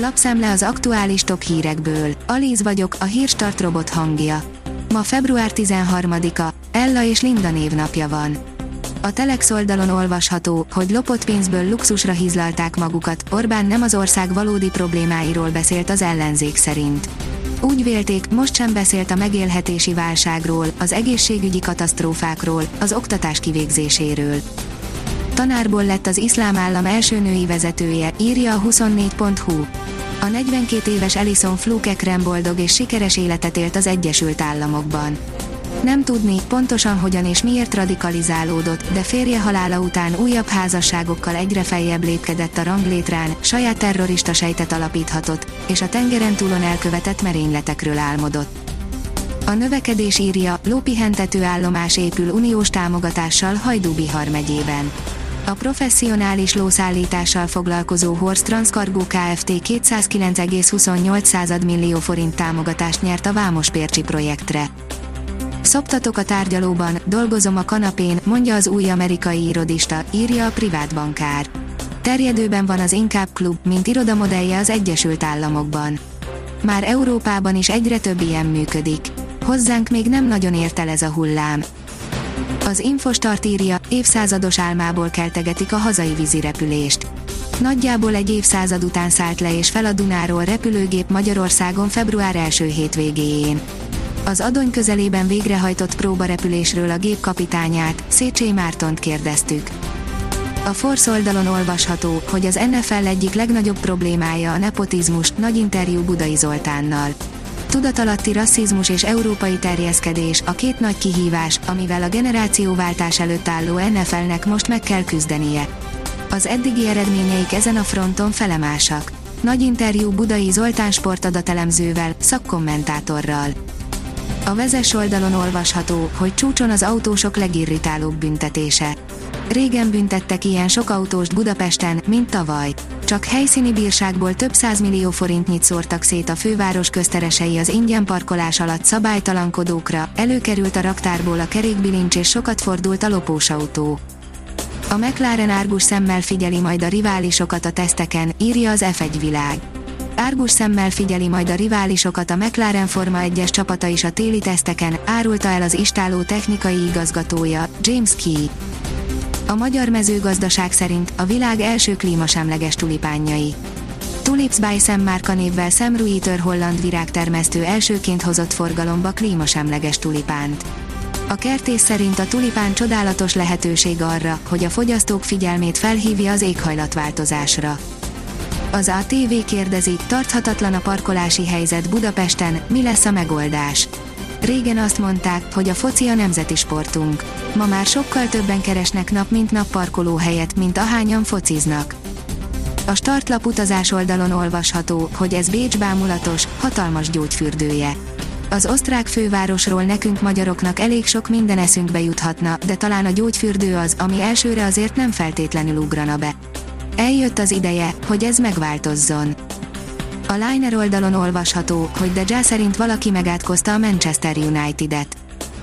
Lapszemle az aktuális top hírekből. Alíz vagyok, a hírstart robot hangja. Ma február 13-a, Ella és Linda névnapja van. A Telex oldalon olvasható, hogy lopott pénzből luxusra hizlalták magukat, Orbán nem az ország valódi problémáiról beszélt az ellenzék szerint. Úgy vélték, most sem beszélt a megélhetési válságról, az egészségügyi katasztrófákról, az oktatás kivégzéséről. Tanárból lett az iszlám állam első női vezetője, írja a 24.hu. A 42 éves Alison Fluke boldog és sikeres életet élt az Egyesült Államokban. Nem tudni, pontosan hogyan és miért radikalizálódott, de férje halála után újabb házasságokkal egyre feljebb lépkedett a ranglétrán, saját terrorista sejtet alapíthatott, és a tengeren túlon elkövetett merényletekről álmodott. A növekedés írja, lópihentető állomás épül uniós támogatással Hajdú-Bihar megyében. A professzionális lószállítással foglalkozó Horst Transcargo Kft. 209,28 millió forint támogatást nyert a Vámospércsi projektre. Szoptatok a tárgyalóban, dolgozom a kanapén, mondja az új amerikai irodista, írja a privát bankár. Terjedőben van az Inkább Klub, mint irodamodellje az Egyesült Államokban. Már Európában is egyre több ilyen működik. Hozzánk még nem nagyon ért el ez a hullám. Az Infostart írja, évszázados álmából keltegetik a hazai vízirepülést. Nagyjából egy évszázad után szállt le és fel a Dunáról repülőgép Magyarországon február első hétvégéjén. Az Adony közelében végrehajtott próbarepülésről a gép kapitányát, Széchenyi Mártont kérdeztük. A Force oldalon olvasható, hogy az NFL egyik legnagyobb problémája a nepotizmus, nagy interjú Budai Zoltánnal. Tudatalatti rasszizmus és európai terjeszkedés, a két nagy kihívás, amivel a generációváltás előtt álló NFL-nek most meg kell küzdenie. Az eddigi eredményeik ezen a fronton felemásak. Nagy interjú Budai Zoltán sportadatelemzővel, szakkommentátorral. A vezes oldalon olvasható, hogy csúcson az autósok legirritálóbb büntetése. Régen büntettek ilyen sok autóst Budapesten, mint tavaly. Csak helyszíni bírságból több millió forintnyit szórtak szét a főváros közteresei az ingyen parkolás alatt szabálytalankodókra, előkerült a raktárból a kerékbilincs és sokat fordult a lopós autó. A McLaren árgus szemmel figyeli majd a riválisokat a teszteken, írja az F1 világ árgus szemmel figyeli majd a riválisokat a McLaren Forma 1-es csapata is a téli teszteken, árulta el az istáló technikai igazgatója, James Key. A magyar mezőgazdaság szerint a világ első klímasemleges tulipánjai. Tulips by Sam márka névvel Sam Ruiter holland virágtermesztő elsőként hozott forgalomba klímasemleges tulipánt. A kertész szerint a tulipán csodálatos lehetőség arra, hogy a fogyasztók figyelmét felhívja az éghajlatváltozásra. Az ATV kérdezi, tarthatatlan a parkolási helyzet Budapesten, mi lesz a megoldás? Régen azt mondták, hogy a foci a nemzeti sportunk. Ma már sokkal többen keresnek nap mint nap parkolóhelyet, mint ahányan fociznak. A startlap utazás oldalon olvasható, hogy ez Bécs bámulatos, hatalmas gyógyfürdője. Az osztrák fővárosról nekünk magyaroknak elég sok minden eszünkbe juthatna, de talán a gyógyfürdő az, ami elsőre azért nem feltétlenül ugrana be. Eljött az ideje, hogy ez megváltozzon. A Liner oldalon olvasható, hogy Deja szerint valaki megátkozta a Manchester United-et.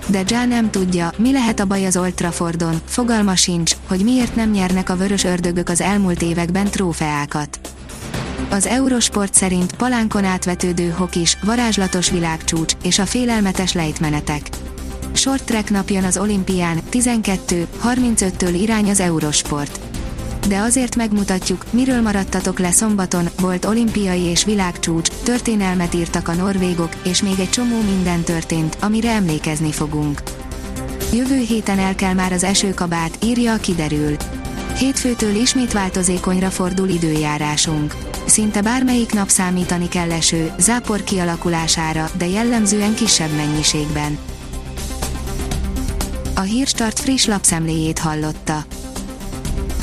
Deja nem tudja, mi lehet a baj az Old Traffordon, fogalma sincs, hogy miért nem nyernek a vörös ördögök az elmúlt években trófeákat. Az Eurosport szerint palánkon átvetődő hokis, varázslatos világcsúcs és a félelmetes lejtmenetek. Short track napján az olimpián, 12.35-től irány az Eurosport de azért megmutatjuk, miről maradtatok le szombaton, volt olimpiai és világcsúcs, történelmet írtak a norvégok, és még egy csomó minden történt, amire emlékezni fogunk. Jövő héten el kell már az esőkabát, írja a kiderül. Hétfőtől ismét változékonyra fordul időjárásunk. Szinte bármelyik nap számítani kell eső, zápor kialakulására, de jellemzően kisebb mennyiségben. A Hírstart friss lapszemléjét hallotta.